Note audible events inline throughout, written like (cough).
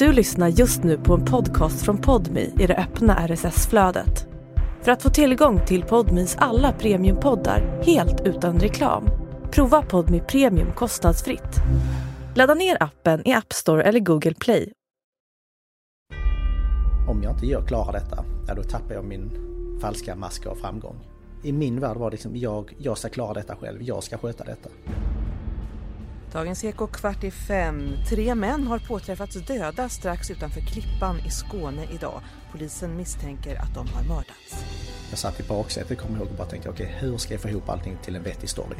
Du lyssnar just nu på en podcast från Podmi i det öppna RSS-flödet. För att få tillgång till Podmis alla premiumpoddar helt utan reklam, prova Podmi Premium kostnadsfritt. Ladda ner appen i App Store eller Google Play. Om jag inte gör klara detta, ja, då tappar jag min falska mask av framgång. I min värld var det liksom, jag, jag ska klara detta själv, jag ska sköta detta. Dagens Eko kvart i fem. Tre män har påträffats döda strax utanför Klippan i Skåne idag. Polisen misstänker att de har mördats. Jag satt i baksätet, kommer ihåg, och bara tänkte okej, okay, hur ska jag få ihop allting till en vettig story?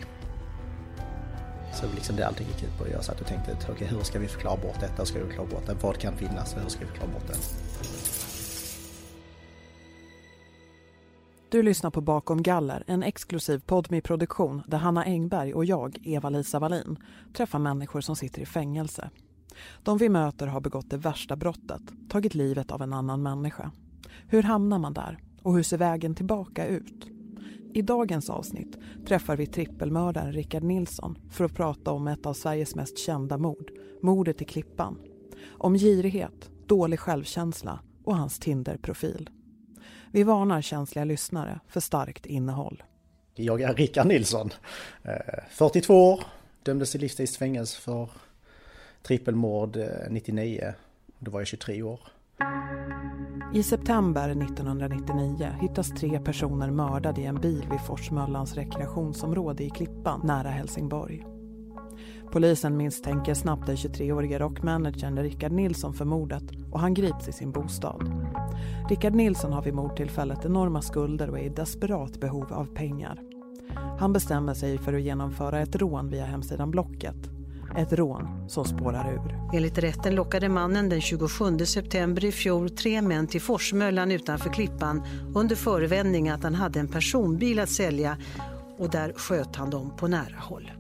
Så liksom det allting gick ut på. Jag satt och tänkte, okej, okay, hur ska vi förklara bort detta? Hur ska vi förklara bort det? Vad kan finnas? Hur ska vi förklara bort det? Du lyssnar på Bakom galler, en exklusiv podmi produktion där Hanna Engberg och jag, Eva-Lisa Wallin, träffar människor som sitter i fängelse. De vi möter har begått det värsta brottet, tagit livet av en annan människa. Hur hamnar man där? Och hur ser vägen tillbaka ut? I dagens avsnitt träffar vi trippelmördaren Rickard Nilsson för att prata om ett av Sveriges mest kända mord, mordet i Klippan. Om girighet, dålig självkänsla och hans Tinder-profil. Vi varnar känsliga lyssnare för starkt innehåll. Jag är Rickard Nilsson, 42 eh, år, dömdes till livstids fängelse för trippelmord 99. Eh, Då var jag 23 år. I september 1999 hittas tre personer mördade i en bil vid Forsmöllans rekreationsområde i Klippan nära Helsingborg. Polisen misstänker snabbt den 23-årige rockmanagern Rickard Nilsson för mordet och han grips i sin bostad. Rickard Nilsson har vid mordtillfället enorma skulder och är i desperat behov av pengar. Han bestämmer sig för att genomföra ett rån via hemsidan Blocket. Ett rån som spårar ur. Enligt rätten lockade mannen den 27 september i fjol tre män till Forsmöllan utanför Klippan under förevändning att han hade en personbil att sälja och där sköt han dem på nära håll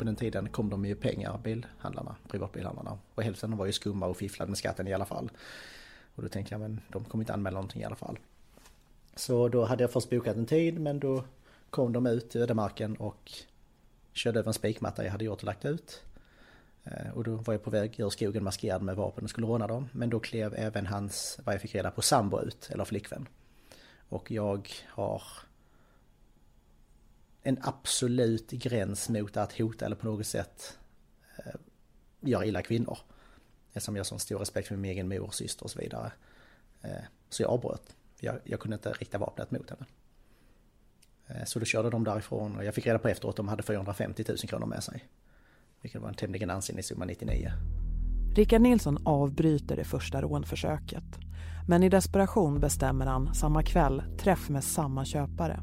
på den tiden kom de ju pengar, bilhandlarna, privatbilhandlarna. Och hälften var ju skumma och fifflade med skatten i alla fall. Och då tänkte jag, men de kommer inte anmäla någonting i alla fall. Så då hade jag först bokat en tid, men då kom de ut i ödemarken och körde över en spikmatta jag hade gjort och lagt ut. Eh, och då var jag på väg ur skogen maskerad med vapen och skulle råna dem. Men då klev även hans, vad jag fick reda på, sambo ut, eller flickvän. Och jag har en absolut gräns mot att hota eller på något sätt eh, göra illa kvinnor. Eftersom jag har sån stor respekt för min egen mor, och syster och så vidare. Eh, så jag avbröt. Jag, jag kunde inte rikta vapnet mot henne. Eh, så då körde de därifrån och jag fick reda på efteråt att de hade 450 000 kronor med sig. Vilket var en tämligen ansenlig summa 99. Rickard Nilsson avbryter det första rånförsöket. Men i desperation bestämmer han samma kväll träff med samma köpare.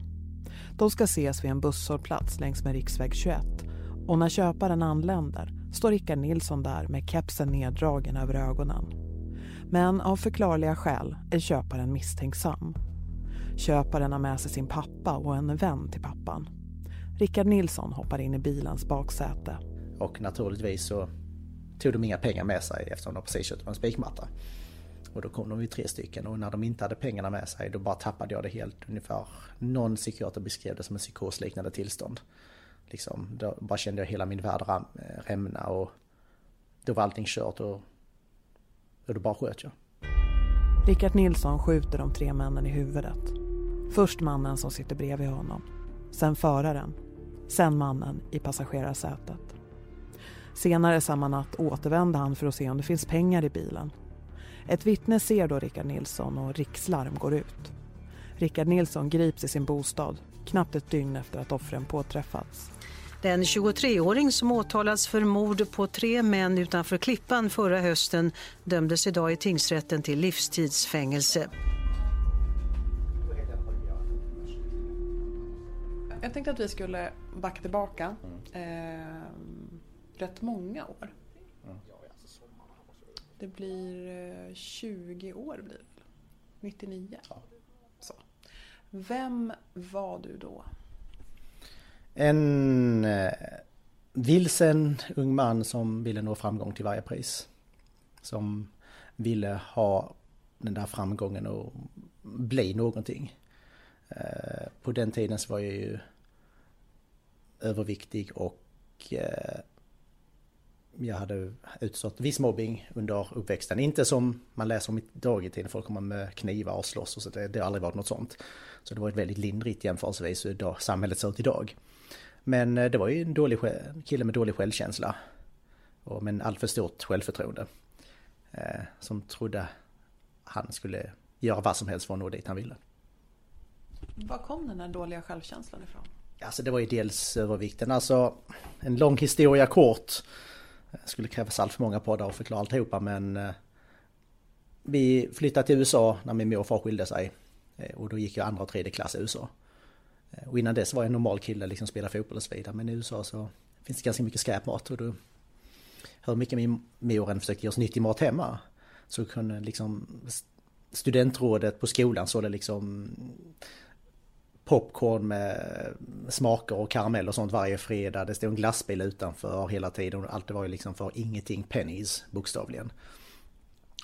De ska ses vid en busshållplats längs med riksväg 21 och när köparen anländer står Rickard Nilsson där med kepsen neddragen över ögonen. Men av förklarliga skäl är köparen misstänksam. Köparen har med sig sin pappa och en vän till pappan. Rickard Nilsson hoppar in i bilens baksäte. Och naturligtvis så tog de inga pengar med sig eftersom de precis köpt en spikmatta. Och då kom de ju tre stycken och när de inte hade pengarna med sig då bara tappade jag det helt ungefär. Någon psykiater beskrev det som en psykosliknande tillstånd. Liksom, då bara kände jag hela min värld eh, rämna och då var allting kört och, och då bara sköt jag. Rickard Nilsson skjuter de tre männen i huvudet. Först mannen som sitter bredvid honom. Sen föraren. Sen mannen i passagerarsätet. Senare samma natt återvänder han för att se om det finns pengar i bilen ett vittne ser då Rickard Nilsson och rikslarm går ut. Rickard Nilsson grips i sin bostad knappt ett dygn efter att offren påträffats. Den 23-åring som åtalats för mord på tre män utanför Klippan förra hösten dömdes idag i tingsrätten till livstidsfängelse. Jag tänkte att vi skulle backa tillbaka eh, rätt många år. Det blir 20 eh, år blir det 99. Ja. Så. Vem var du då? En eh, vilsen ung man som ville nå framgång till varje pris. Som ville ha den där framgången och bli någonting. Eh, på den tiden så var jag ju överviktig och eh, jag hade utstått viss mobbing under uppväxten. Inte som man läser om idag i tiden, folk kommer med knivar och slåss och så. Det, det har aldrig varit något sånt. Så det var ett väldigt lindrigt jämförelsevis hur samhället ser ut idag. Men eh, det var ju en dålig kille med dålig självkänsla. Och med en alltför stort självförtroende. Eh, som trodde han skulle göra vad som helst för att nå dit han ville. Var kom den här dåliga självkänslan ifrån? Alltså det var ju dels övervikten, alltså en lång historia kort. Det skulle krävas allt för många poddar att förklara alltihopa men eh, vi flyttade till USA när min mor och far skilde sig. Eh, och då gick jag andra och tredje klass i USA. Eh, och innan dess var jag en normal kille, liksom spelade fotboll och så vidare. Men i USA så finns det ganska mycket skräpmat. Och då, hur mycket min mor än försökte ge oss nyttig mat hemma. Så kunde liksom studentrådet på skolan så det liksom popcorn med smaker och karamell och sånt varje fredag. Det stod en glassbil utanför hela tiden allt det var ju liksom för ingenting pennies bokstavligen.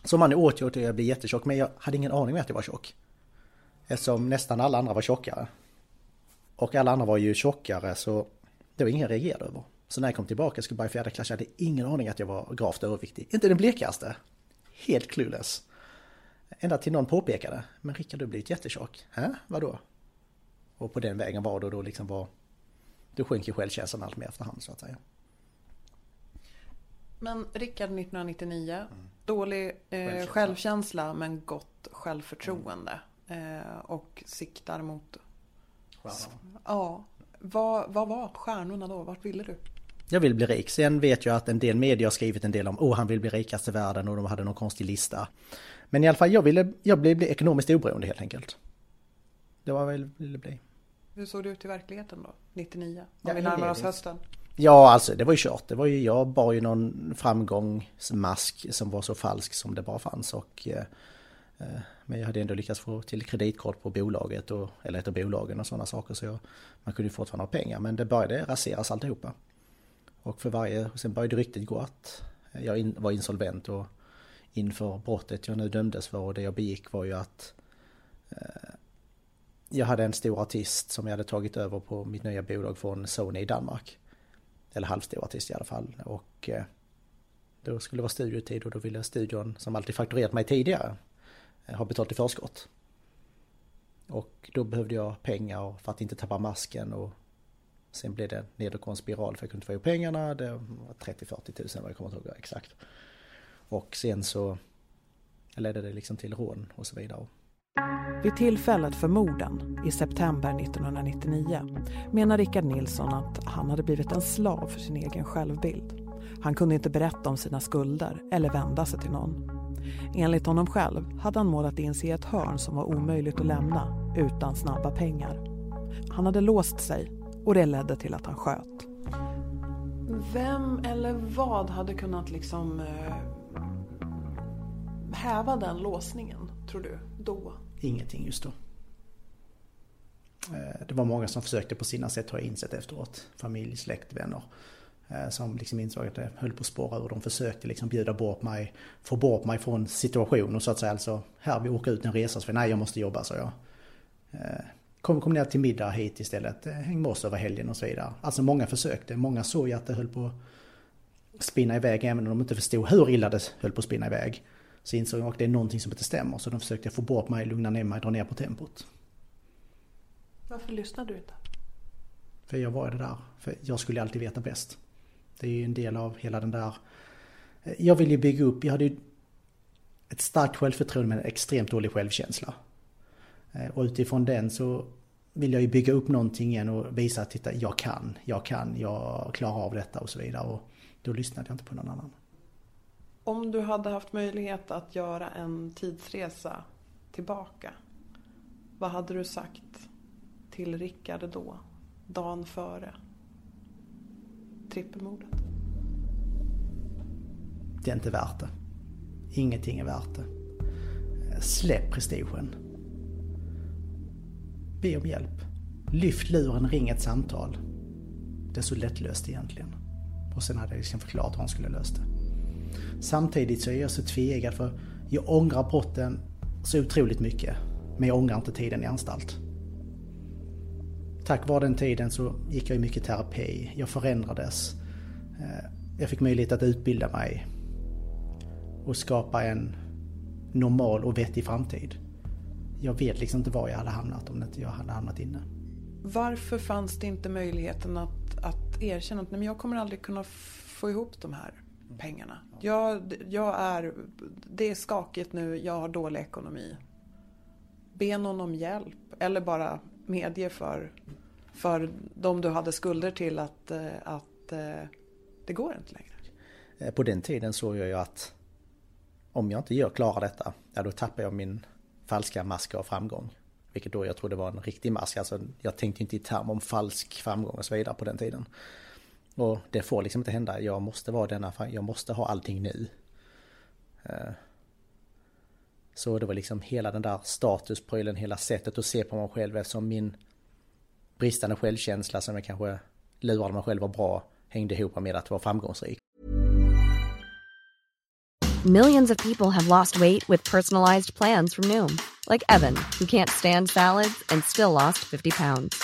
Så man åt ju och jag blev jättetjock men jag hade ingen aning om att jag var tjock. Eftersom nästan alla andra var tjockare. Och alla andra var ju tjockare så det var ingen reagerade över. Så när jag kom tillbaka och skulle börja fjärde klass, jag hade ingen aning att jag var gravt överviktig. Inte den blekaste. Helt clueless. Ända till någon påpekade, men Rickard du har blivit jättetjock. Hä? Vadå? Och på den vägen var det då liksom var... Då sjönk ju självkänslan allt mer efterhand så att säga. Men Rickard 1999, mm. dålig eh, självkänsla. självkänsla. men gott självförtroende. Mm. Eh, och siktar mot... Stjärnorna. Ja. Vad, vad var stjärnorna då? Vart ville du? Jag vill bli rik. Sen vet jag att en del medier har skrivit en del om åh han vill bli rikast i världen och de hade någon konstig lista. Men i alla fall jag ville, jag ville bli ekonomiskt oberoende helt enkelt. Det var jag ville bli. Hur såg det ut i verkligheten då? 99? Om ja, vi närmar oss hösten. Ja, alltså det var ju kört. Det var ju, jag bar ju någon framgångsmask som var så falsk som det bara fanns och eh, eh men jag hade ändå lyckats få till kreditkort på bolaget och, eller ett av bolagen och sådana saker så jag, man kunde ju fortfarande ha pengar men det började raseras alltihopa. Och för varje, sen började ryktet gå att jag in, var insolvent och inför brottet jag nu dömdes för och det jag begick var ju att eh, jag hade en stor artist som jag hade tagit över på mitt nya bolag från Sony i Danmark. Eller halvstor artist i alla fall. Och eh, då skulle det vara studiotid och då ville studion, som alltid fakturerat mig tidigare, eh, ha betalt i förskott. Och då behövde jag pengar för att inte tappa masken och sen blev det nedåtgående spiral för jag kunde inte få ihop pengarna. Det var 30-40 tusen vad jag kommer inte ihåg exakt. Och sen så ledde det liksom till rån och så vidare. Vid tillfället för morden i september 1999 menar Rickard Nilsson att han hade blivit en slav för sin egen självbild. Han kunde inte berätta om sina skulder eller vända sig till någon. Enligt honom själv hade han målat in sig i ett hörn som var omöjligt att lämna utan snabba pengar. Han hade låst sig och det ledde till att han sköt. Vem eller vad hade kunnat liksom eh, häva den låsningen, tror du, då? Ingenting just då. Eh, det var många som försökte på sina sätt, har jag insett efteråt. Familj, släkt, vänner. Eh, som liksom insåg att det höll på att spåra ur. De försökte liksom bjuda bort mig, få bort mig från situationen så att säga. Alltså, här vi åker ut en resa, så nej jag måste jobba, sa jag. Eh, kom, kom ner till middag hit istället, häng med oss över helgen och så vidare. Alltså många försökte, många såg att det höll på att spinna iväg även om de inte förstod hur illa det höll på att spinna iväg. Så insåg jag att det är någonting som inte stämmer så de försökte få bort mig, lugna ner mig, dra ner på tempot. Varför lyssnade du inte? För jag var det där. För jag skulle alltid veta bäst. Det är ju en del av hela den där... Jag ville ju bygga upp, jag hade ju ett starkt självförtroende men en extremt dålig självkänsla. Eh, och utifrån den så vill jag ju bygga upp någonting igen och visa att titta, jag kan, jag kan, jag klarar av detta och så vidare. Och då lyssnade jag inte på någon annan. Om du hade haft möjlighet att göra en tidsresa tillbaka. Vad hade du sagt till Rickard då? Dagen före trippelmordet? Det är inte värt det. Ingenting är värt det. Släpp prestigen. Be om hjälp. Lyft luren, ring ett samtal. Det är så lättlöst egentligen. Och sen hade jag liksom förklarat hur han skulle lösa det. Samtidigt så är jag så tveeggad för jag ångrar brotten så otroligt mycket. Men jag ångrar inte tiden i anstalt. Tack vare den tiden så gick jag i mycket terapi. Jag förändrades. Eh, jag fick möjlighet att utbilda mig och skapa en normal och vettig framtid. Jag vet liksom inte var jag hade hamnat om inte jag hade hamnat inne. Varför fanns det inte möjligheten att, att erkänna att nej, men jag kommer aldrig kunna få ihop de här pengarna. Jag, jag är, det är skakigt nu, jag har dålig ekonomi. Be någon om hjälp eller bara medge för, för de du hade skulder till att, eh, att eh, det går inte längre. Eh, på den tiden såg jag ju att om jag inte gör klara detta, ja då tappar jag min falska mask av framgång. Vilket då jag trodde var en riktig mask. Alltså jag tänkte inte i termer om falsk framgång och så vidare på den tiden. Och det får liksom inte hända. Jag måste vara denna, jag måste ha allting nu. Eh. Så det var liksom hela den där statusprylen, hela sättet att se på mig själv eftersom min bristande självkänsla som jag kanske lurade mig själv var bra hängde ihop med att vara framgångsrik. Millions of people have lost weight with personalized plans from Noom. Like Evan, who can't stand salads and still lost 50 pounds.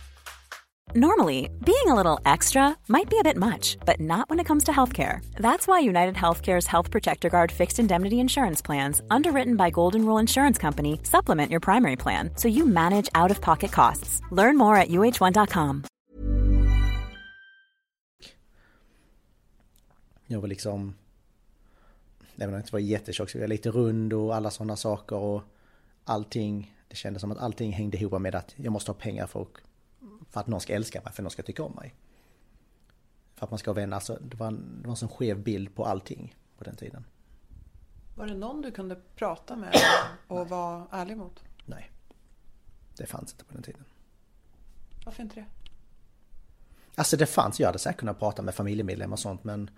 Normally, being a little extra might be a bit much, but not when it comes to healthcare. That's why United Healthcare's Health Protector Guard fixed indemnity insurance plans, underwritten by Golden Rule Insurance Company, supplement your primary plan so you manage out of pocket costs. Learn more at uh1.com. Jag var liksom, även om jag inte var jättetjock så var jag lite rund och alla sådana saker och allting, det kändes som att allting hängde ihop med att jag måste ha pengar för att för att någon ska älska mig, för att någon ska tycka om mig. För att man ska vänner. Alltså, det, var en, det var en sån skev bild på allting på den tiden. Var det någon du kunde prata med och vara ärlig mot? Nej. Det fanns inte på den tiden. Varför inte det? Alltså det fanns, jag hade säkert kunnat prata med familjemedlemmar och sånt men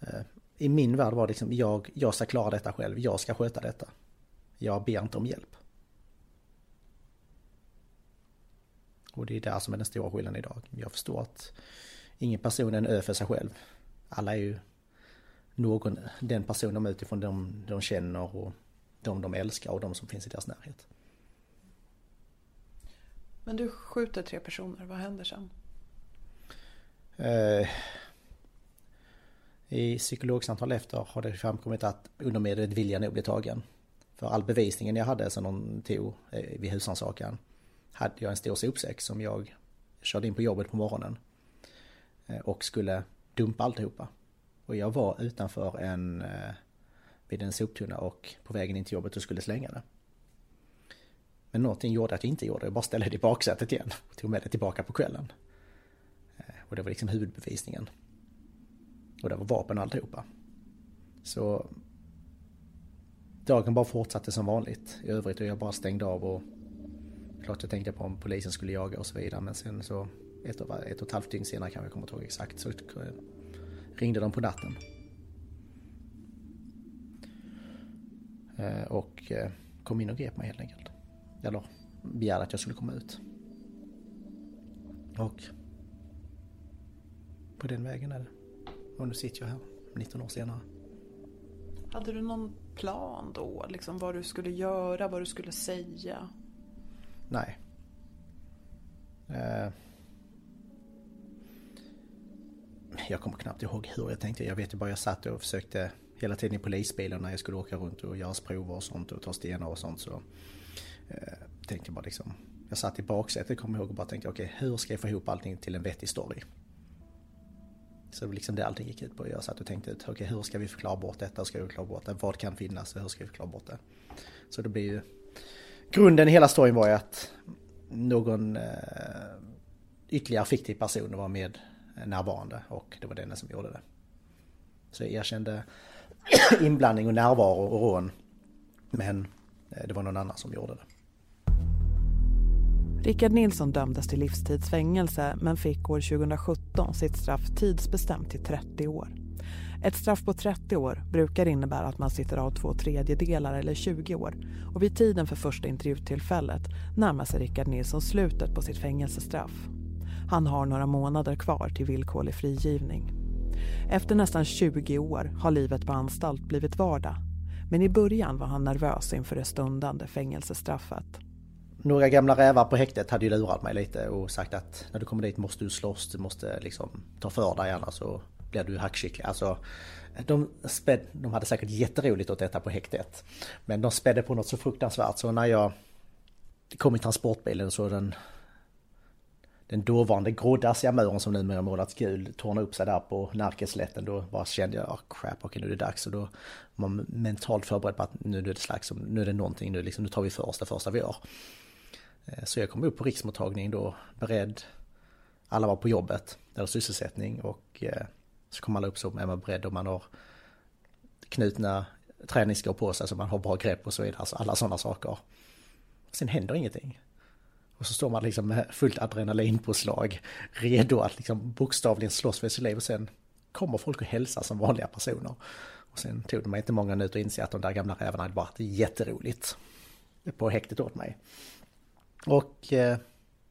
eh, i min värld var det liksom jag, jag ska klara detta själv, jag ska sköta detta. Jag ber inte om hjälp. Och det är det som är den stora skillnaden idag. Jag förstår att ingen person är en ö för sig själv. Alla är ju någon, den personen utifrån de de känner och de de älskar och de som finns i deras närhet. Men du skjuter tre personer, vad händer sen? Eh, I psykologsamtal efter har det framkommit att undermedlet vill jag nog bli tagen. För all bevisningen jag hade som de tog eh, vid husrannsakan hade jag en stor sopsäck som jag körde in på jobbet på morgonen. Eh, och skulle dumpa alltihopa. Och jag var utanför en eh, vid en soptunna och på vägen in till jobbet och skulle slänga det. Men någonting gjorde att jag inte gjorde det. Jag bara ställde det i baksätet igen och tog med det tillbaka på kvällen. Eh, och det var liksom huvudbevisningen. Och det var vapen alltihopa. Så dagen bara fortsatte som vanligt i övrigt och jag bara stängde av och Klart jag tänkte på om polisen skulle jaga och så vidare men sen så ett och, ett och ett halvt dygn senare kan jag komma ihåg exakt så ringde de på natten. Eh, och eh, kom in och grep mig helt enkelt. Eller begärde att jag skulle komma ut. Och på den vägen är det. Och nu sitter jag här 19 år senare. Hade du någon plan då? Liksom vad du skulle göra, vad du skulle säga? Nej. Eh, jag kommer knappt ihåg hur jag tänkte. Jag vet ju bara jag satt och försökte hela tiden i polisbilen när jag skulle åka runt och göra prover och sånt och ta stenar och sånt så eh, tänkte jag bara liksom. Jag satt i baksätet kommer jag ihåg och bara tänkte okej okay, hur ska jag få ihop allting till en vettig story? Så det var liksom det allting gick ut på. Jag satt och tänkte ut okej okay, hur ska vi förklara bort detta? Hur ska vi förklara bort det? Vad kan finnas? Hur ska vi förklara bort det? Så det blir ju grunden i hela storyn var ju att någon eh, ytterligare fiktiv person var med närvarande och det var den som gjorde det. Så jag erkände (clears throat) inblandning och närvaro och rån. Men eh, det var någon annan som gjorde det. Rickard Nilsson dömdes till livstidsfängelse men fick år 2017 sitt straff tidsbestämt till 30 år. Ett straff på 30 år brukar innebära att man sitter av två tredjedelar eller 20 år och vid tiden för första intervjutillfället närmar sig Rickard Nilsson slutet på sitt fängelsestraff. Han har några månader kvar till villkorlig frigivning. Efter nästan 20 år har livet på anstalt blivit vardag. Men i början var han nervös inför det stundande fängelsestraffet. Några gamla rävar på häktet hade ju lurat mig lite och sagt att när du kommer dit måste du slåss, du måste liksom ta för dig annars så blir du hackkyckling. Alltså, de, späd, de hade säkert jätteroligt åt detta på häktet. Men de spädde på något så fruktansvärt så när jag kom i transportbilen så den den dåvarande grådassiga muren som numera målats gul tornade upp sig där på Närkeslätten. Då bara kände jag, oh, crap, okej nu är det dags. Och då var man mentalt förberedd på att nu är det slags, nu är det någonting, nu, liksom, nu tar vi för oss det första vi gör. Eh, så jag kom upp på riksmottagningen då, beredd. Alla var på jobbet, eller sysselsättning och eh, så kommer alla upp så är man beredd och man har knutna träningsskor på sig så man har bra grepp och så vidare. Alltså alla sådana saker. Sen händer ingenting. Och så står man liksom med fullt adrenalinpåslag, redo att liksom bokstavligen slåss för sitt liv och sen kommer folk och hälsar som vanliga personer. Och sen tog det mig inte många minuter att inse att de där gamla rävarna hade bara jätteroligt på häktet åt mig. Och eh,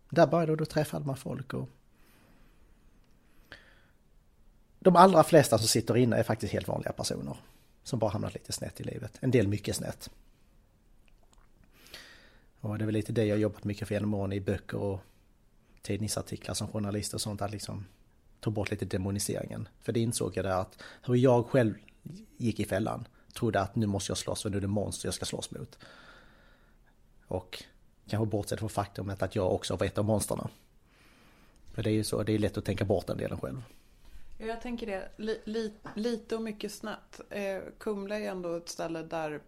där började då träffade man folk och de allra flesta som sitter inne är faktiskt helt vanliga personer som bara hamnat lite snett i livet. En del mycket snett. Och det är väl lite det jag jobbat mycket för genom åren i böcker och tidningsartiklar som journalist och sånt. Att liksom ta bort lite demoniseringen. För det insåg jag där att hur jag själv gick i fällan. Trodde att nu måste jag slåss för nu är det monster jag ska slåss mot. Och kanske bortsett från faktumet att jag också var ett av monsterna. För det är ju så, det är lätt att tänka bort den delen själv. Jag tänker det, li, li, lite och mycket snett. Eh, Kumla är ändå ett ställe där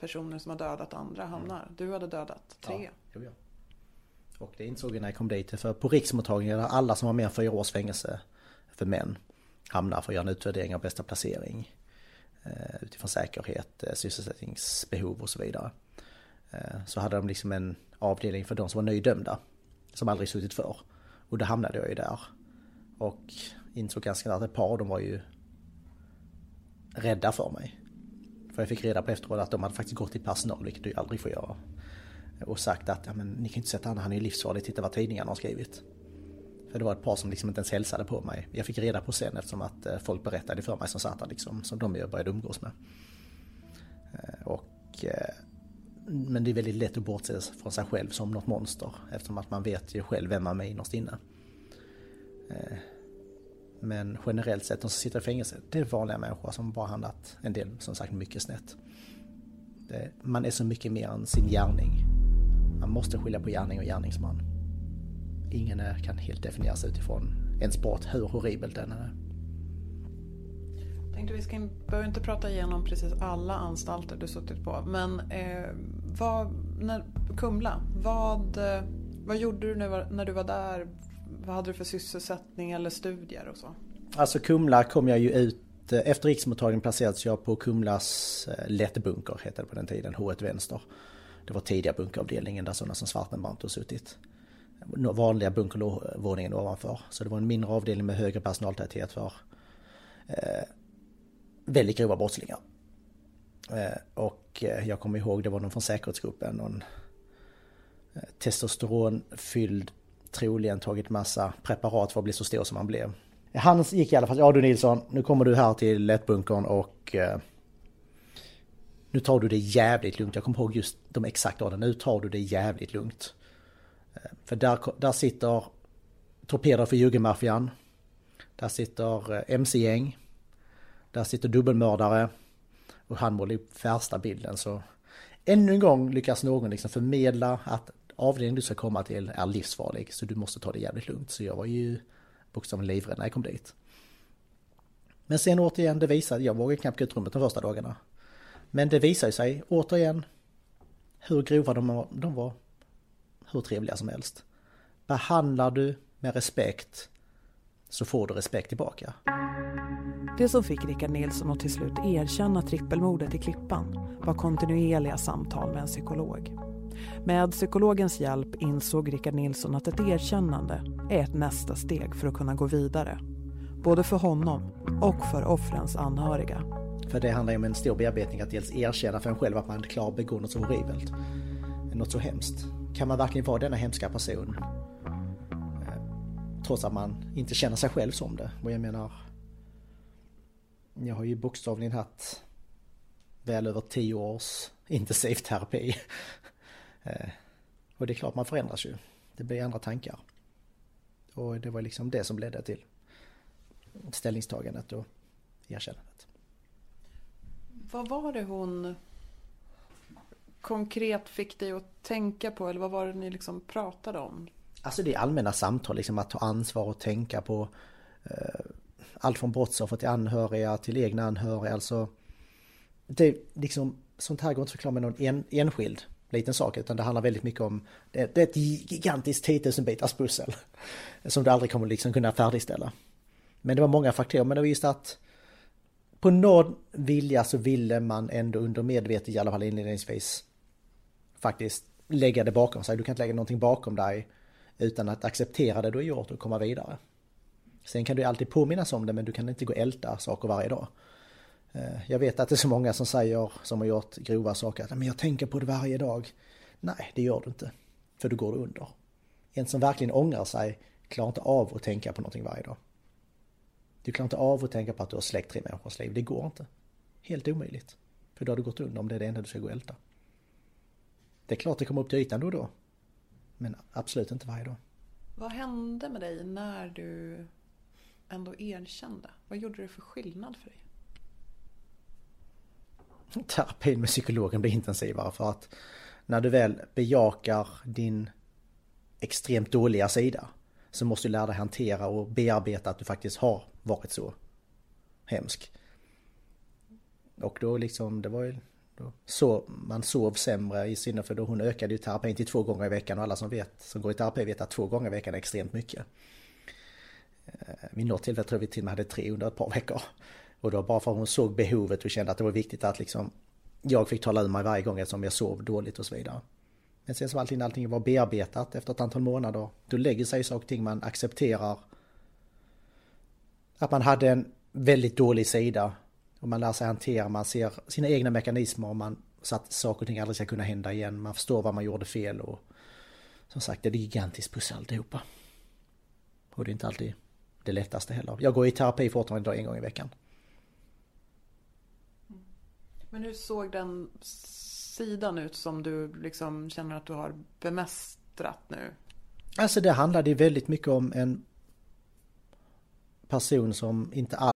personer som har dödat andra hamnar. Mm. Du hade dödat tre. Ja, ja. Och det insåg jag när jag kom dit. För på riksmottagningen där alla som har mer än fyra års fängelse för män hamnar för att göra en utvärdering av bästa placering. Eh, utifrån säkerhet, eh, sysselsättningsbehov och så vidare. Eh, så hade de liksom en avdelning för de som var nöjdömda. Som aldrig suttit för. Och då hamnade jag ju där. Och insåg ganska snart att ett par av dem var ju rädda för mig. För jag fick reda på efteråt att de hade faktiskt gått till personal, vilket du aldrig får göra. Och sagt att ja, men, ni kan inte sätta honom, han är livsfarlig, titta vad tidningarna har skrivit. För det var ett par som liksom inte ens hälsade på mig. Jag fick reda på sen eftersom att eh, folk berättade för mig som satt där liksom, som de började umgås med. Eh, och, eh, men det är väldigt lätt att bortse från sig själv som något monster eftersom att man vet ju själv vem man är innerst inne. Men generellt sett, de som sitter i fängelse, det är vanliga människor som bara handlat en del, som sagt, mycket snett. Det, man är så mycket mer än sin gärning. Man måste skilja på gärning och gärningsman. Ingen är, kan helt definieras utifrån ens brott, hur horribel den är. Jag tänkte vi ska, behöver inte prata igenom precis alla anstalter du suttit på, men eh, vad, när, Kumla, vad, eh, vad gjorde du när, när du var där? Vad hade du för sysselsättning eller studier och så? Alltså Kumla kom jag ju ut, eh, efter riksmottagningen placerades jag på Kumlas eh, lättbunker, hette det på den tiden, H1 Vänster. Det var tidiga bunkeravdelningen där sådana som Svartenbrandt har suttit. Vanliga bunkervåningen ovanför. Så det var en mindre avdelning med högre personaltäthet för eh, väldigt grova brottslingar. Eh, och eh, jag kommer ihåg det var någon från säkerhetsgruppen, någon testosteronfylld troligen tagit massa preparat för att bli så stor som han blev. Han gick i alla fall, ja du Nilsson, nu kommer du här till lättbunkern och eh, nu tar du det jävligt lugnt. Jag kommer ihåg just de exakta orden. Nu tar du det jävligt lugnt. Eh, för där, där sitter torpeder för juggemaffian, Där sitter eh, mc-gäng. Där sitter dubbelmördare. Och han målar upp värsta bilden så ännu en gång lyckas någon liksom förmedla att avdelningen du ska komma till är livsfarlig så du måste ta det jävligt lugnt. Så jag var ju bokstavligen livrädd när jag kom dit. Men sen återigen, det visade, jag vågade knappt gå ut rummet de första dagarna. Men det visade sig återigen hur grova de var, de var hur trevliga som helst. Behandlar du med respekt så får du respekt tillbaka. Det som fick Rickard Nilsson att till slut erkänna trippelmordet i Klippan var kontinuerliga samtal med en psykolog. Med psykologens hjälp insåg Rickard Nilsson att ett erkännande är ett nästa steg för att kunna gå vidare. både för honom och för offrens anhöriga. För det handlar ju om en stor bearbetning att dels erkänna för en själv att man klarar att begå något så horribelt. Något så hemskt. Kan man verkligen vara denna hemska person? Eh, trots att man inte känner sig själv som det. Och jag menar... Jag har ju bokstavligen haft väl över tio års intensiv terapi. Eh, och det är klart man förändras ju. Det blir andra tankar. Och det var liksom det som ledde till ställningstagandet och erkännandet. Vad var det hon konkret fick dig att tänka på eller vad var det ni liksom pratade om? Alltså det är allmänna samtal, liksom att ta ansvar och tänka på eh, allt från brottsoffer till anhöriga till egna anhöriga. Alltså det liksom, sånt här går inte att förklara med någon en, enskild liten sak utan det handlar väldigt mycket om det, det är ett gigantiskt 10 000 bitars pussel (laughs) som du aldrig kommer liksom kunna färdigställa. Men det var många faktorer, men det var just att på någon vilja så ville man ändå under medvetet i alla fall inledningsvis faktiskt lägga det bakom sig. Du kan inte lägga någonting bakom dig utan att acceptera det du har gjort och komma vidare. Sen kan du alltid påminnas om det men du kan inte gå och älta saker varje dag. Eh, jag vet att det är så många som säger, som har gjort grova saker, att men jag tänker på det varje dag. Nej, det gör du inte. För du går under. En som verkligen ångrar sig klarar inte av att tänka på någonting varje dag. Du klarar inte av att tänka på att du har släckt tre människors liv. Det går inte. Helt omöjligt. För då har du gått under om det är det enda du ska gå och älta. Det är klart det kommer upp till ytan då och då. Men absolut inte varje dag. Vad hände med dig när du ändå erkände? Vad gjorde det för skillnad för dig? Terapin med psykologen blir intensivare för att när du väl bejakar din extremt dåliga sida så måste du lära dig hantera och bearbeta att du faktiskt har varit så hemsk. Och då liksom, det var ju då så man sov sämre i synnerhet för då hon ökade ju terapin till två gånger i veckan och alla som vet, som går i terapi vet att två gånger i veckan är extremt mycket. Eh, vid något tillfälle tror vi till och med hade tre under ett par veckor. Och det var bara för att hon såg behovet och kände att det var viktigt att liksom jag fick tala ur mig varje gång eftersom jag sov dåligt och så vidare. Men sen så allting, allting var bearbetat efter ett antal månader, då lägger sig saker och ting man accepterar att man hade en väldigt dålig sida och man lär sig hantera, man ser sina egna mekanismer och man så att saker och ting aldrig ska kunna hända igen. Man förstår vad man gjorde fel och som sagt det är gigantiskt pussel alltihopa. Och det är inte alltid det lättaste heller. Jag går i terapi fortfarande en gång i veckan. Men hur såg den sidan ut som du liksom känner att du har bemästrat nu? Alltså det handlade ju väldigt mycket om en person som inte alls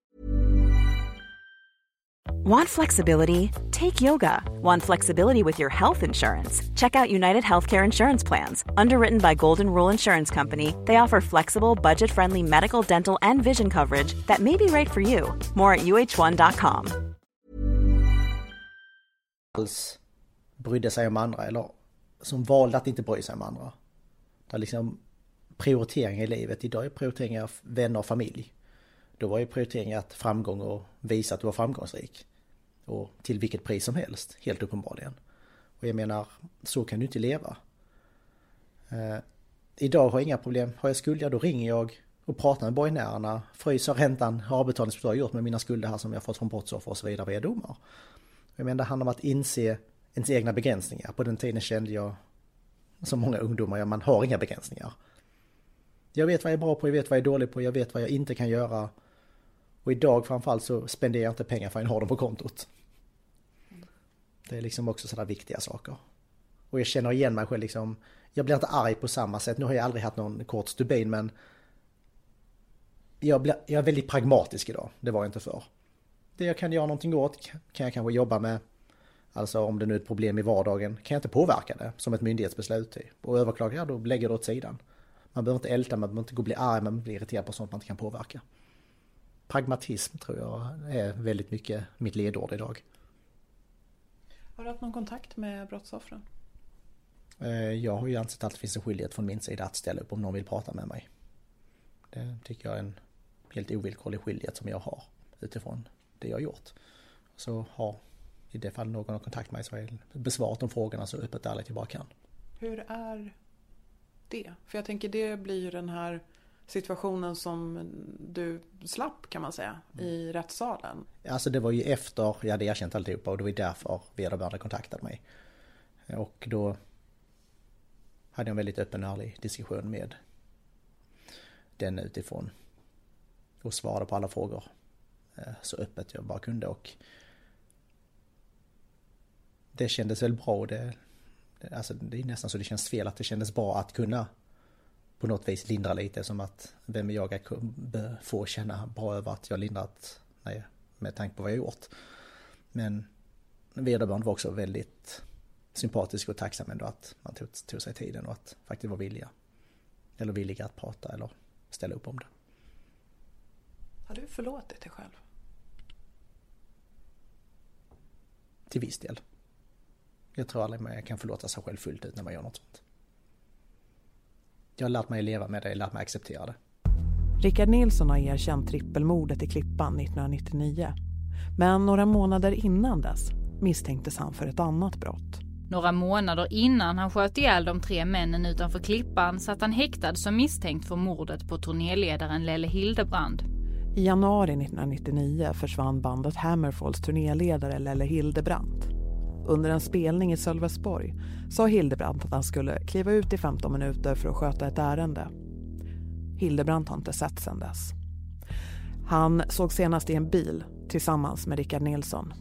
Want flexibility? Take yoga. Want flexibility with your health insurance? Check out United Healthcare Insurance Plans. Underwritten by Golden Rule Insurance Company, they offer flexible, budget friendly medical, dental, and vision coverage that may be right for you. More at uh1.com alls brydde sig om andra eller som valde att inte bry sig om andra. Där liksom prioriteringar i livet. Idag är prioriteringar vänner och familj. Då var ju prioriteringen att framgång och visa att du var framgångsrik. Och till vilket pris som helst, helt uppenbarligen. Och jag menar, så kan du inte leva. Eh, idag har jag inga problem. Har jag skulder då ringer jag och pratar med borgenärerna. Fryser räntan, har avbetalningsförslag gjort med mina skulder här som jag fått från brottsoffer och så vidare via domar. Jag menar, det handlar om att inse ens egna begränsningar. På den tiden kände jag, som många ungdomar, man har inga begränsningar. Jag vet vad jag är bra på, jag vet vad jag är dålig på, jag vet vad jag inte kan göra. Och idag framförallt så spenderar jag inte pengar förrän jag har dem på kontot. Det är liksom också sådana viktiga saker. Och jag känner igen mig själv liksom. Jag blir inte arg på samma sätt. Nu har jag aldrig haft någon kort stubin men jag, blir, jag är väldigt pragmatisk idag. Det var jag inte förr. Det jag kan göra någonting åt kan jag kanske jobba med. Alltså om det nu är ett problem i vardagen kan jag inte påverka det som ett myndighetsbeslut. Och överklagar jag då lägger det åt sidan. Man behöver inte älta, man behöver inte gå och bli arg, man blir irriterad på sånt man inte kan påverka. Pragmatism tror jag är väldigt mycket mitt ledord idag. Har du haft någon kontakt med brottsoffren? Eh, jag har ju ansett att det finns en skyldighet från min sida att ställa upp om någon vill prata med mig. Det tycker jag är en helt ovillkorlig skyldighet som jag har utifrån det jag har gjort. Så har i det fall någon har kontakt med mig så har jag besvarat de frågorna så öppet och ärligt jag bara kan. Hur är det? För jag tänker det blir ju den här situationen som du slapp kan man säga i rättssalen? Alltså det var ju efter jag hade erkänt alltihopa och det var därför vederbörande kontaktade mig. Och då hade jag en väldigt öppen och ärlig diskussion med den utifrån. Och svarade på alla frågor Eh, så öppet jag bara kunde och det kändes väl bra. Det, alltså det är nästan så det känns fel att det kändes bra att kunna på något vis lindra lite som att vem är jag att få känna bra över att jag lindrat nej, med tanke på vad jag gjort. Men vederbörande var också väldigt sympatisk och tacksam ändå att man tog, tog sig tiden och att faktiskt var villiga. Eller villiga att prata eller ställa upp om det. Har du förlåtit dig själv? Till viss del. Jag tror aldrig man kan förlåta sig själv fullt ut när man gör något sånt. Jag har lärt mig leva med det, lärt mig acceptera det. Rickard Nilsson har erkänt trippelmordet i Klippan 1999. Men några månader innan dess misstänktes han för ett annat brott. Några månader innan han sköt ihjäl de tre männen utanför Klippan satt han häktad som misstänkt för mordet på turnéledaren Lelle Hildebrand. I januari 1999 försvann bandet Hammerfalls turnéledare Lelle Hildebrandt. Under en spelning i Sölvesborg sa Hildebrandt att han skulle kliva ut i 15 minuter för att sköta ett ärende. Hildebrandt har inte sett sedan dess. Han såg senast i en bil tillsammans med Rickard Nilsson.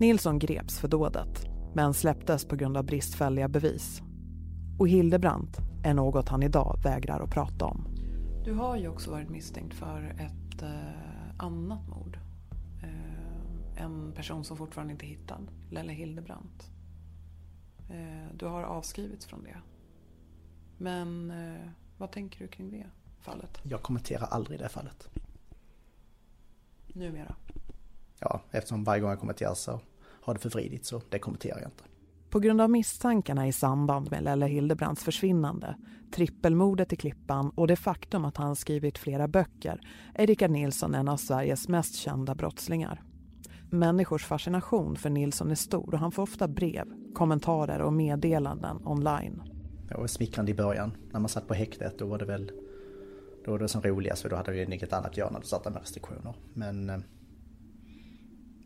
Nilsson greps för dådet men släpptes på grund av bristfälliga bevis. Och Hildebrandt är något han idag vägrar att prata om. Du har ju också varit misstänkt för ett eh, annat mord. Eh, en person som fortfarande inte är hittad, Lelle Hildebrandt. Eh, du har avskrivits från det. Men vad tänker du kring det fallet? Jag kommenterar aldrig det fallet. Numera? Ja, eftersom varje gång jag kommenterar så har det förvridits så det kommenterar jag inte. På grund av misstankarna i samband med Lelle Hildebrands försvinnande, trippelmordet i Klippan och det faktum att han skrivit flera böcker är Rickard Nilsson en av Sveriges mest kända brottslingar. Människors fascination för Nilsson är stor och han får ofta brev, kommentarer och meddelanden online. Det var smickrande i början. När man satt på häktet då var det väl då var det som roligast för då hade vi inget annat att göra när du satt med restriktioner. Men eh,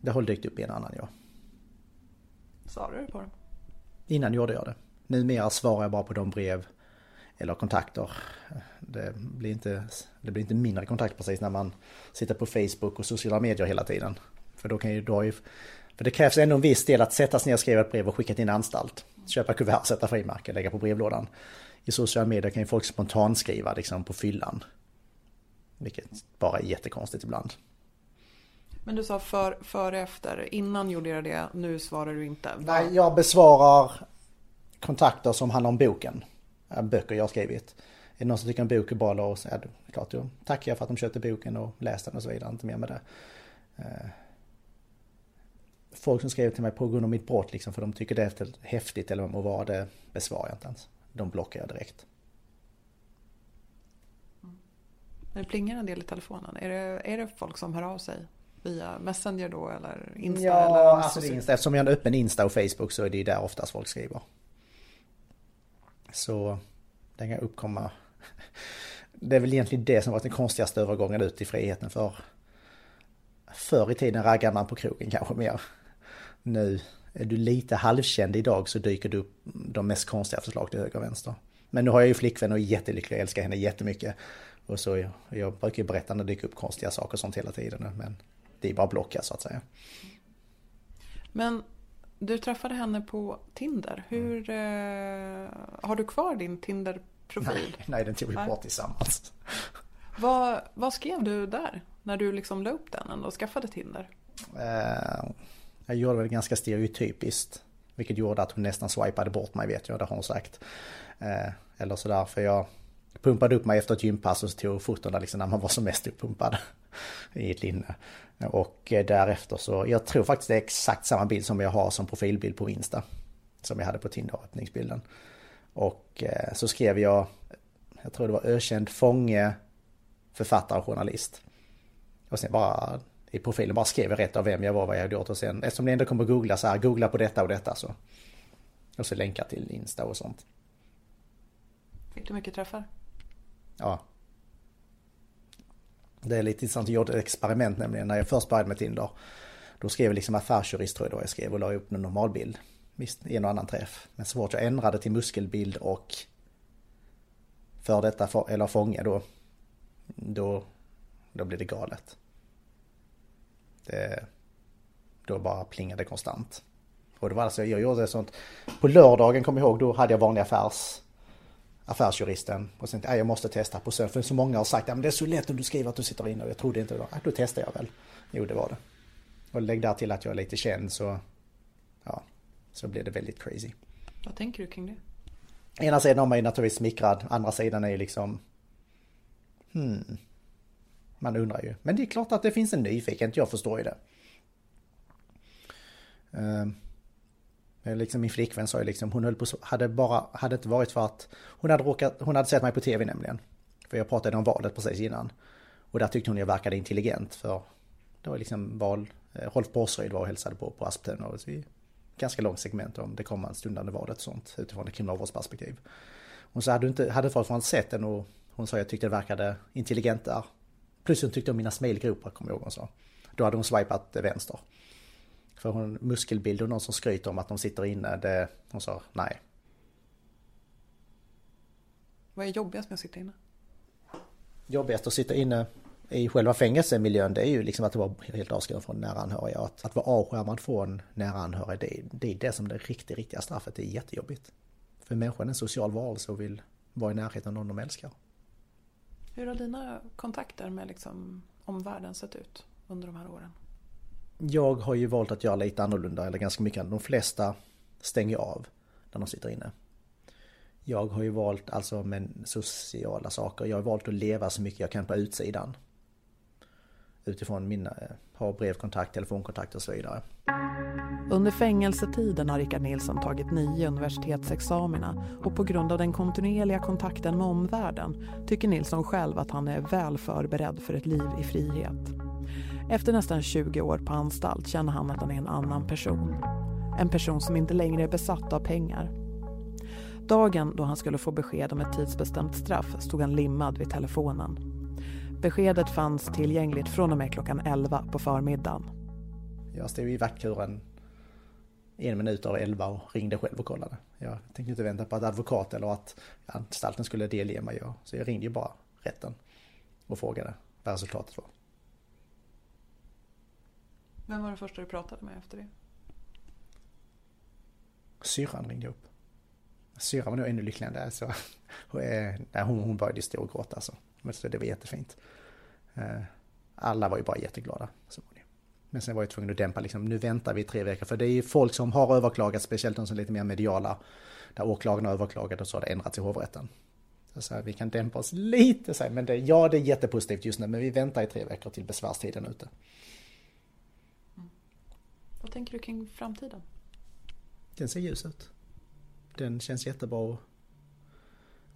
det har dykt upp en annan ja. Svarade du på dem? Innan gjorde jag det. Numera svarar jag bara på de brev eller kontakter. Det blir inte, det blir inte mindre kontakt precis när man sitter på Facebook och sociala medier hela tiden. För då kan ju då för det krävs ändå en viss del att sätta sig ner och skriva ett brev och skicka till en anstalt. Köpa kuvert, sätta frimärke, lägga på brevlådan. I sociala medier kan ju folk spontanskriva liksom på fyllan. Vilket bara är jättekonstigt ibland. Men du sa för, före efter. Innan gjorde jag det, nu svarar du inte. Nej, jag besvarar kontakter som handlar om boken. Böcker jag har skrivit. Är det någon som tycker en bok är bra då så är det klart då tackar jag för att de köpte boken och läste den och så vidare. Inte mer med det. Eh, folk som skriver till mig på grund av mitt brott liksom för de tycker det är häftigt eller vad må vara det besvarar jag inte ens. De blockar jag direkt. Det plingar en del i telefonen. Är det, är det folk som hör av sig? Via Messenger då eller Insta? Ja, eller alltså Insta. eftersom jag har en öppen Insta och Facebook så är det där oftast folk skriver. Så den kan uppkomma. (laughs) Det är väl egentligen det som varit den konstigaste övergången ut i friheten för Förr i tiden raggade man på krogen kanske mer. Nu är du lite halvkänd idag så dyker det upp de mest konstiga förslag till höger och vänster. Men nu har jag ju flickvän och är jättelycklig och älskar henne jättemycket. Och så jag, jag brukar ju berätta när det dyker upp konstiga saker och sånt hela tiden. Men det är bara blocka så att säga. Men du träffade henne på Tinder. Hur eh, Har du kvar din Tinder-profil? Nej, nej, den tog vi bort tillsammans. Vad, vad skrev du där? När du liksom la upp den och skaffade Tinder? Eh, jag gjorde väl ganska stereotypiskt. Vilket gjorde att hon nästan swipade bort mig vet jag, det har hon sagt. Eh, eller sådär, för jag pumpade upp mig efter ett gympass och så tog fotona liksom när man var som mest uppumpad i ett linne. Och eh, därefter så, jag tror faktiskt det är exakt samma bild som jag har som profilbild på Insta. Som jag hade på Tinder-öppningsbilden. Och eh, så skrev jag, jag tror det var ökänd fånge, författare och journalist. Och sen bara i profilen bara skrev jag rätt av vem jag var, vad jag hade gjort och sen eftersom det ändå kommer googla så här, googla på detta och detta så. Och så länkar till Insta och sånt. Fick du mycket träffar? Ja. Det är lite intressant, jag gjorde ett experiment nämligen när jag först började med Tinder. Då skrev jag liksom affärsjurist tror jag då jag skrev och la upp en normalbild. Visst, en och annan träff. Men så fort jag ändrade till muskelbild och för detta eller fånge då, då, då blir det galet. Det, då bara plingade det konstant. Och det var alltså, jag gjorde sånt. På lördagen kom jag ihåg, då hade jag vanlig affärs affärsjuristen. Och sen jag måste testa på söndag. För så många har sagt att det är så lätt om du skriver att du sitter inne. Och jag trodde inte det. Då testar jag väl. Jo, det var det. Och lägg där till att jag är lite känd så, ja, så blir det väldigt crazy. Vad tänker du kring det? Ena sidan av mig är naturligtvis smickrad, andra sidan är ju liksom... Hmm. Man undrar ju. Men det är klart att det finns en nyfikenhet, jag förstår ju det. Uh, Eh, liksom min flickvän sa ju liksom, hon höll på så, hade bara, hade inte varit för att hon hade råkat, hon hade sett mig på tv nämligen. För jag pratade om valet precis innan. Och där tyckte hon jag verkade intelligent för det var liksom val, eh, Rolf Borsryd var och hälsade på på Asptun och vi ganska långt segment om det kommande stundande valet och sånt utifrån ett kriminalvårdsperspektiv. Hon sa, hade du inte, hade fortfarande sett den och hon sa jag tyckte det verkade intelligent där. Plus hon tyckte om mina smilgropar. kommer jag ihåg hon sa. Då hade hon swipat vänster. För hon muskelbild och någon som skryter om att de sitter inne, det, hon sa nej. Vad är jobbigast med att sitta inne? Jobbigast att sitta inne i själva fängelsemiljön det är ju liksom att vara helt avskuren från nära anhöriga. Att, att vara avskärmad från nära anhöriga det, det är det som är det riktigt, riktiga straffet. Det är jättejobbigt. För människan är en social varelse och vill vara i närheten av någon de älskar. Hur har dina kontakter med liksom omvärlden sett ut under de här åren? Jag har ju valt att göra lite annorlunda, eller ganska mycket. De flesta stänger av när de sitter inne. Jag har ju valt, alltså med sociala saker, jag har valt att leva så mycket jag kan på utsidan utifrån mina, eh, ha brevkontakt, telefonkontakt och så vidare. Under fängelsetiden har Rickard Nilsson tagit nio universitetsexamina och på grund av den kontinuerliga kontakten med omvärlden tycker Nilsson själv att han är väl förberedd för ett liv i frihet. Efter nästan 20 år på anstalt känner han att han är en annan person. En person som inte längre är besatt av pengar. Dagen då han skulle få besked om ett tidsbestämt straff stod han limmad vid telefonen. Beskedet fanns tillgängligt från och med klockan 11 på förmiddagen. Jag stod i vaktkuren en minut över 11 och ringde själv och kollade. Jag tänkte inte vänta på att advokat eller att anstalten skulle delge mig. Så jag ringde ju bara rätten och frågade vad resultatet var. Vem var det första du pratade med efter det? Syrran ringde upp. Syrran var nog ännu lyckligare än det. Så, (laughs) hon, hon började storgråta alltså. Så det var jättefint. Eh, alla var ju bara jätteglada. Men sen var jag tvungen att dämpa liksom, nu väntar vi tre veckor. För det är ju folk som har överklagat, speciellt de som är lite mer mediala. Där åklagarna överklagade överklagat och så har det ändrats i hovrätten. Så här, vi kan dämpa oss lite, så här, men det, ja det är jättepositivt just nu. Men vi väntar i tre veckor till besvärstiden är ute. Vad tänker du kring framtiden? Den ser ljus ut. Den känns jättebra att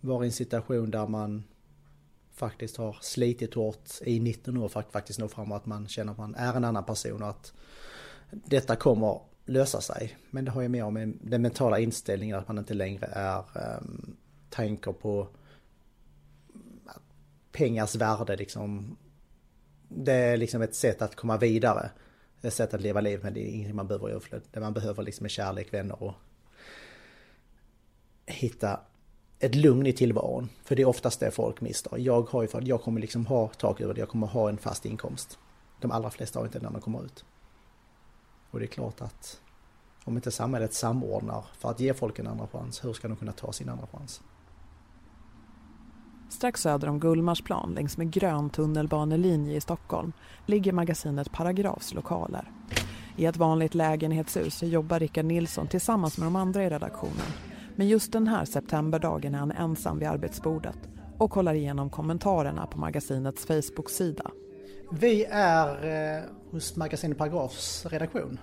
vara i en situation där man faktiskt har slitit hårt i 19 år för att faktiskt nå fram att man känner att man är en annan person och att detta kommer lösa sig. Men det har ju mer med den mentala inställningen att man inte längre är um, tänker på pengars värde liksom. Det är liksom ett sätt att komma vidare. Ett sätt att leva liv men det är ingenting man behöver i överflöd. Det man behöver liksom är kärlek, vänner och hitta ett lugn i tillvaron. För det är oftast det folk mister. Jag har ju för att jag kommer liksom ha tak över det, jag kommer ha en fast inkomst. De allra flesta har inte det när de kommer ut. Och det är klart att om inte samhället samordnar för att ge folk en andra chans, hur ska de kunna ta sin andra chans? Strax söder om Gullmarsplan, längs med grön tunnelbanelinje i Stockholm, ligger magasinet Paragrafs lokaler. I ett vanligt lägenhetshus jobbar Rickard Nilsson tillsammans med de andra i redaktionen men just den här septemberdagen är han ensam vid arbetsbordet och kollar igenom kommentarerna på magasinets Facebook-sida. Vi är eh, hos Magasinet Paragrafs redaktion.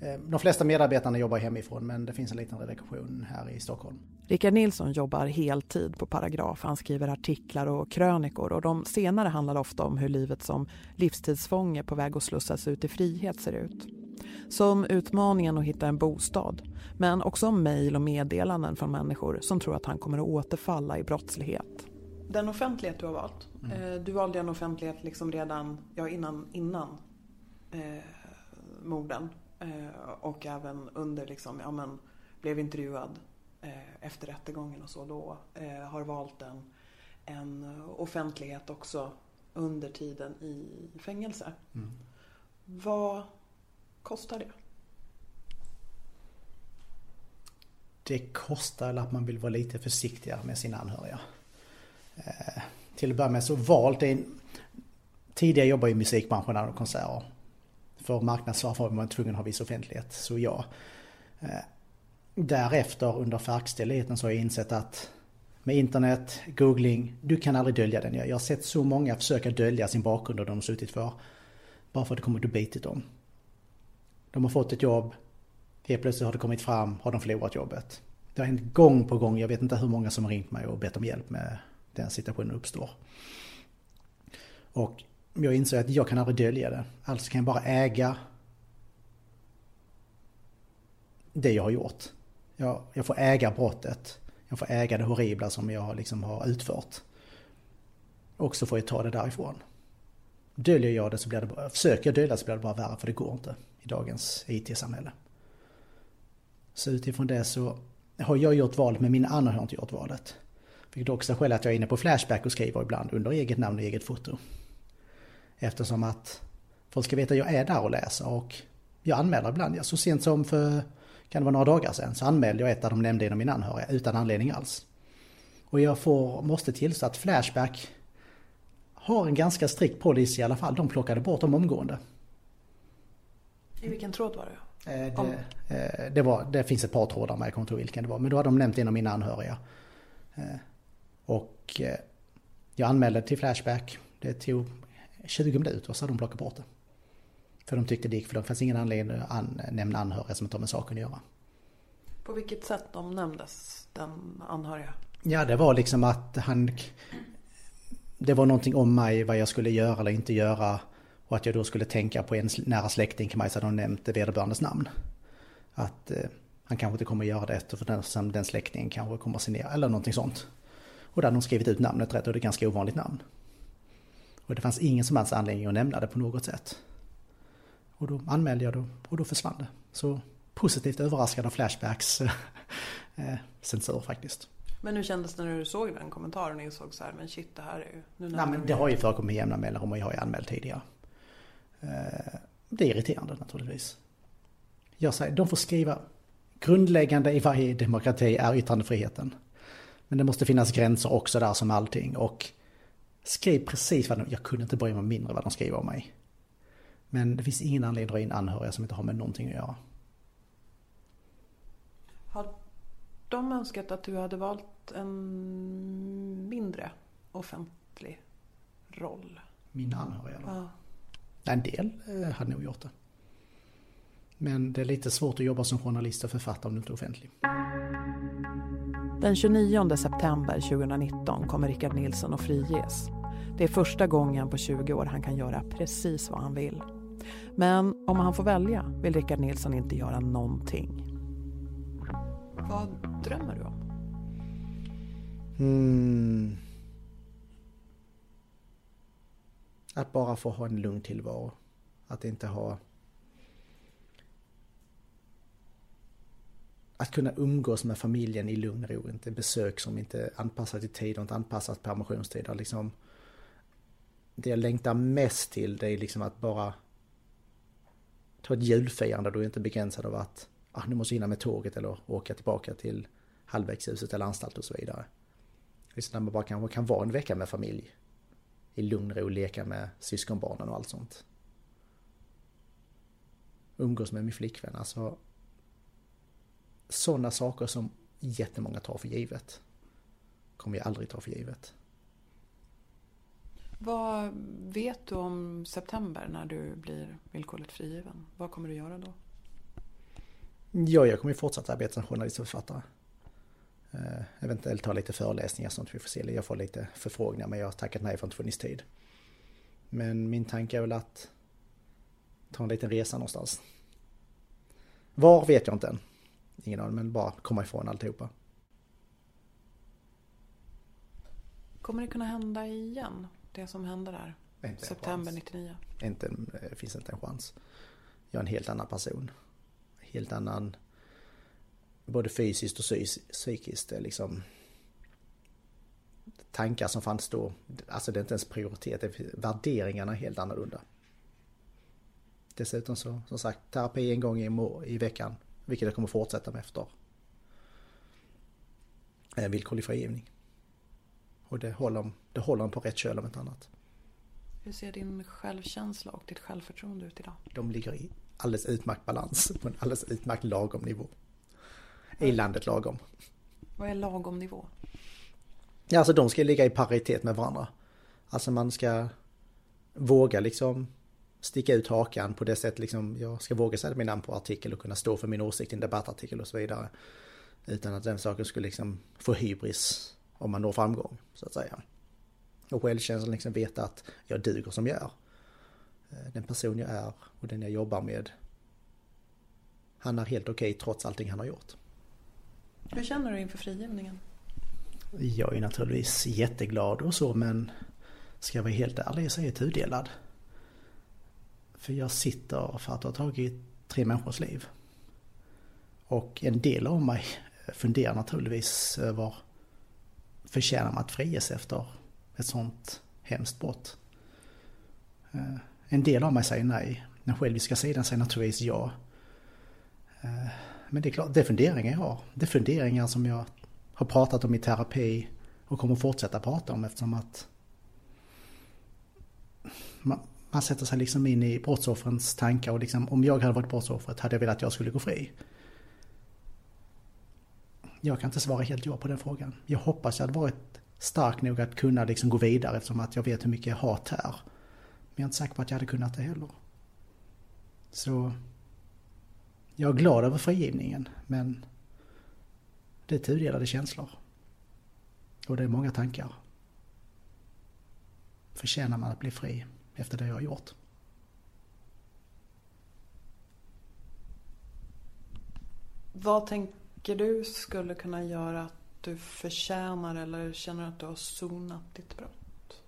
Eh, de flesta medarbetarna jobbar hemifrån men det finns en liten redaktion här i Stockholm. Rickard Nilsson jobbar heltid på Paragraf. Han skriver artiklar och krönikor och de senare handlar ofta om hur livet som livstidsfånge på väg att slussas ut i frihet ser ut. Som utmaningen att hitta en bostad, men också om mejl och meddelanden från människor som tror att han kommer att återfalla i brottslighet. Den offentlighet du har valt. Mm. Eh, Du valde en offentlighet liksom redan ja, innan, innan eh, morden. Eh, och även under liksom, ja men blev intervjuad eh, efter rättegången och så då. Eh, har valt en, en offentlighet också under tiden i fängelse. Mm. Vad kostar det? Det kostar att man vill vara lite försiktigare med sina anhöriga. Eh, till att börja med så valt en... Tidigare jobbade jag i musikbranschen och konserter. För marknadsföring var man tvungen att ha viss offentlighet, så ja. Eh, därefter under verkställigheten så har jag insett att med internet, googling, du kan aldrig dölja den. Jag har sett så många försöka dölja sin bakgrund och de har suttit för. Bara för att det kommer och bitit dem. De har fått ett jobb, helt plötsligt har det kommit fram, har de förlorat jobbet. Det har hänt gång på gång, jag vet inte hur många som har ringt mig och bett om hjälp med den situationen uppstår. Och jag inser att jag kan aldrig dölja det. Alltså kan jag bara äga det jag har gjort. Jag, jag får äga brottet. Jag får äga det horribla som jag liksom har utfört. Och så får jag ta det därifrån. Döljer jag det så blir det bara, försöker jag dölja så blir det bara värre för det går inte i dagens IT-samhälle. Så utifrån det så har jag gjort valet men mina anhöriga har inte gjort valet. Vilket också är skäl att jag är inne på Flashback och skriver ibland under eget namn och eget foto. Eftersom att folk ska veta att jag är där och läser och jag anmäler ibland. Så sent som för, kan det vara några dagar sedan, så anmälde jag ett där de nämnde en av mina anhöriga utan anledning alls. Och jag får, måste tillstå att Flashback har en ganska strikt policy i alla fall. De plockade bort dem omgående. I vilken tråd var det? Eh, Det, eh, det, var, det finns ett par trådar med, jag kommer inte ihåg vilken det var. Men då hade de nämnt en av mina anhöriga. Eh, Och jag anmälde till Flashback. Det tog 20 minuter så hade de plockat bort det. För de tyckte det gick för det fanns ingen anledning att an, nämna anhöriga som inte har med saken att göra. På vilket sätt de nämndes, den anhöriga? Ja, det var liksom att han... Det var någonting om mig, vad jag skulle göra eller inte göra. Och att jag då skulle tänka på en nära släkting till mig så hade de nämnt vederbörandes namn. Att eh, han kanske inte kommer göra det eftersom den, släktingen kanske kommer att se ner eller någonting sånt. Och där hade de skrivit ut namnet rätt och det är ett ganska ovanligt namn. Och det fanns ingen som helst anledning att nämna det på något sätt. Och då anmälde jag det och då försvann det. Så positivt överraskad av Flashbacks (laughs) eh, censur faktiskt. Men hur kändes det när du såg den kommentaren och insåg så här, men shit det här är ju... Nu Nej, men de det har ju förekommit med jämna mellanrum och jag har ju anmält tidigare. Eh, Det är irriterande naturligtvis. Jag säger, de får skriva grundläggande i varje demokrati är yttrandefriheten. Men det måste finnas gränser också där som allting och skriv precis vad de, jag kunde inte bry mig mindre vad de skriver om mig. Men det finns ingen anledning att dra in anhöriga som inte har med någonting att göra. Har de önskat att du hade valt en mindre offentlig roll? Mina anhöriga då? Ja. En del eh, hade nog gjort det. Men det är lite svårt att jobba som journalist och författare om du inte är offentlig. Den 29 september 2019 kommer Rickard Nilsson att friges. Det är första gången på 20 år han kan göra precis vad han vill. Men om han får välja vill Rickard Nilsson inte göra någonting. Vad drömmer du om? Mm. Att bara få ha en lugn tillvaro. Att inte ha... Att kunna umgås med familjen i lugn och ro. Inte besök som inte är anpassat till tid och inte anpassat permissionstider. Liksom, det jag längtar mest till det är liksom att bara ta ett julfirande då är inte begränsad av att ah, nu måste jag hinna med tåget eller åka tillbaka till halvvägshuset eller anstalt och så vidare. Liksom där man bara kanske kan vara en vecka med familj. I lugn och ro, leka med syskonbarnen och allt sånt. Umgås med min flickvän, alltså. Sådana saker som jättemånga tar för givet. Kommer jag aldrig ta för givet. Vad vet du om september när du blir villkorligt frigiven? Vad kommer du göra då? Ja, jag kommer fortsätta arbeta som journalist och författare. Eh, Eventuellt ta lite föreläsningar sånt vi får se. Jag får lite förfrågningar men jag har tackat nej för att inte funnits tid. Men min tanke är väl att ta en liten resa någonstans. Var vet jag inte än. Ingen aning, men bara komma ifrån alltihopa. Kommer det kunna hända igen? Det som hände där? Inte September chans. 99. Inte, det finns inte en chans. Jag är en helt annan person. Helt annan både fysiskt och psykiskt. Är liksom tankar som fanns då. Alltså det är inte ens prioritet. Värderingarna är helt annorlunda. Dessutom så, som sagt, terapi en gång i, må- i veckan. Vilket jag kommer fortsätta med efter eh, villkorlig frigivning. Och det håller, det håller en på rätt köl om inte annat. Hur ser din självkänsla och ditt självförtroende ut idag? De ligger i alldeles utmärkt balans (laughs) på en alldeles utmärkt lagom nivå. I landet lagom. Vad är lagom nivå? Ja, alltså de ska ligga i paritet med varandra. Alltså man ska våga liksom sticka ut hakan på det sätt liksom jag ska våga sätta min namn på artikel och kunna stå för min åsikt i en debattartikel och så vidare. Utan att den saken skulle liksom få hybris om man når framgång så att säga. Och självkänslan liksom veta att jag duger som jag är. Eh, Den person jag är och den jag jobbar med. Han är helt okej trots allting han har gjort. Hur känner du inför frigivningen? Jag är naturligtvis jätteglad och så men ska jag vara helt ärlig så är jag tudelad. För jag sitter för att ha tagit tre människors liv. Och en del av mig funderar naturligtvis över förtjänar man att friges efter ett sånt hemskt brott? Eh, en del av mig säger nej. Den själviska sidan säger naturligtvis ja. Eh, men det är klart, det är funderingar jag har. Det är funderingar som jag har pratat om i terapi och kommer fortsätta prata om eftersom att man, man sätter sig liksom in i brottsoffrens tankar och liksom om jag hade varit brottsoffret hade jag velat att jag skulle gå fri. Jag kan inte svara helt ja på den frågan. Jag hoppas jag hade varit stark nog att kunna liksom gå vidare eftersom att jag vet hur mycket hat här. Men jag är inte säker på att jag hade kunnat det heller. Så jag är glad över frigivningen men det är tudelade känslor. Och det är många tankar. Förtjänar man att bli fri efter det jag har gjort? Vad tänker du skulle kunna göra att du förtjänar eller känner att du har sonat ditt brott?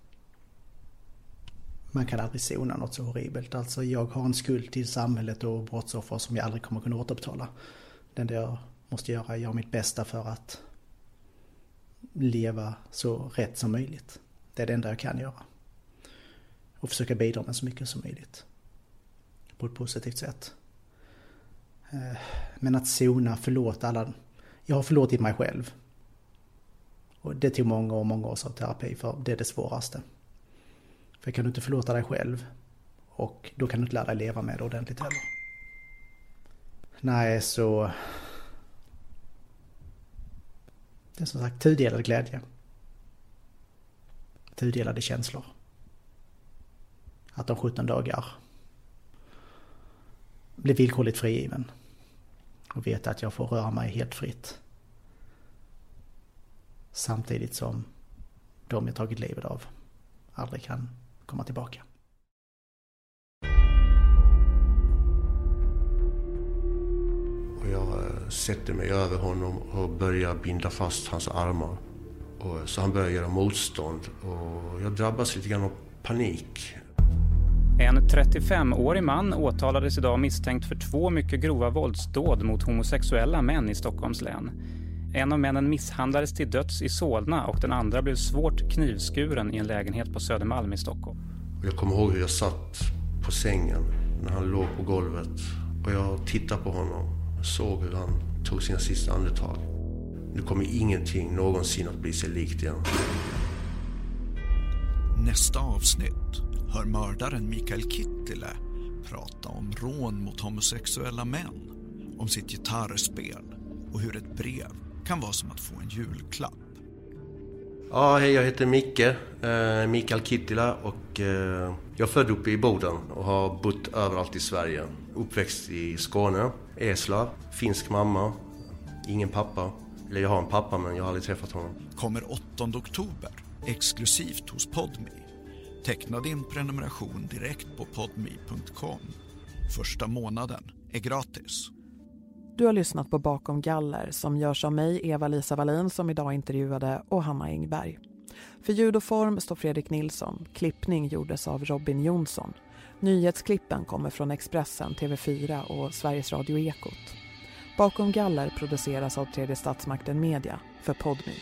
Man kan aldrig sona något så horribelt. Alltså jag har en skuld till samhället och brottsoffer som jag aldrig kommer kunna återbetala. Det enda jag måste göra är att göra mitt bästa för att leva så rätt som möjligt. Det är det enda jag kan göra. Och försöka bidra med så mycket som möjligt. På ett positivt sätt. Eh, men att sona, förlåta alla. Jag har förlåtit mig själv. Och det tog många och många års av terapi för det är det svåraste. För kan du inte förlåta dig själv och då kan du inte lära dig leva med det ordentligt heller. Nej, så... Det är som sagt tudelad glädje. Tudelade känslor. Att om 17 dagar bli villkorligt frigiven. Och veta att jag får röra mig helt fritt. Samtidigt som de jag tagit livet av aldrig kan komma tillbaka. Och jag eh, sätter mig över honom och börjar binda fast hans armar. Och, så han börjar göra motstånd och jag drabbas lite grann av panik. En 35-årig man åtalades idag misstänkt för två mycket grova våldsdåd mot homosexuella män i Stockholms län. En av männen misshandlades till döds i Solna och den andra blev svårt knivskuren i en lägenhet på Södermalm i Stockholm. Jag kommer ihåg hur jag satt på sängen när han låg på golvet. Och jag tittade på honom och såg hur han tog sina sista andetag. Nu kommer ingenting någonsin att bli sig likt igen. Nästa avsnitt hör mördaren Mikael Kittilä prata om rån mot homosexuella män, om sitt gitarrspel och hur ett brev kan vara som att få en julklapp. Ja, hej, jag heter Micke, eh, Mikael Kittilä och eh, jag är född uppe i Boden och har bott överallt i Sverige. Uppväxt i Skåne, Eslöv, finsk mamma, ingen pappa. Eller jag har en pappa men jag har aldrig träffat honom. Kommer 8 oktober, exklusivt hos Podme. Teckna din prenumeration direkt på podme.com. Första månaden är gratis. Du har lyssnat på Bakom galler som görs av mig, Eva-Lisa Wallin som idag intervjuade och Hanna Engberg. För ljud och form står Fredrik Nilsson. Klippning gjordes av Robin Jonsson. Nyhetsklippen kommer från Expressen, TV4 och Sveriges Radio Ekot. Bakom galler produceras av tredje statsmakten Media för Podmi.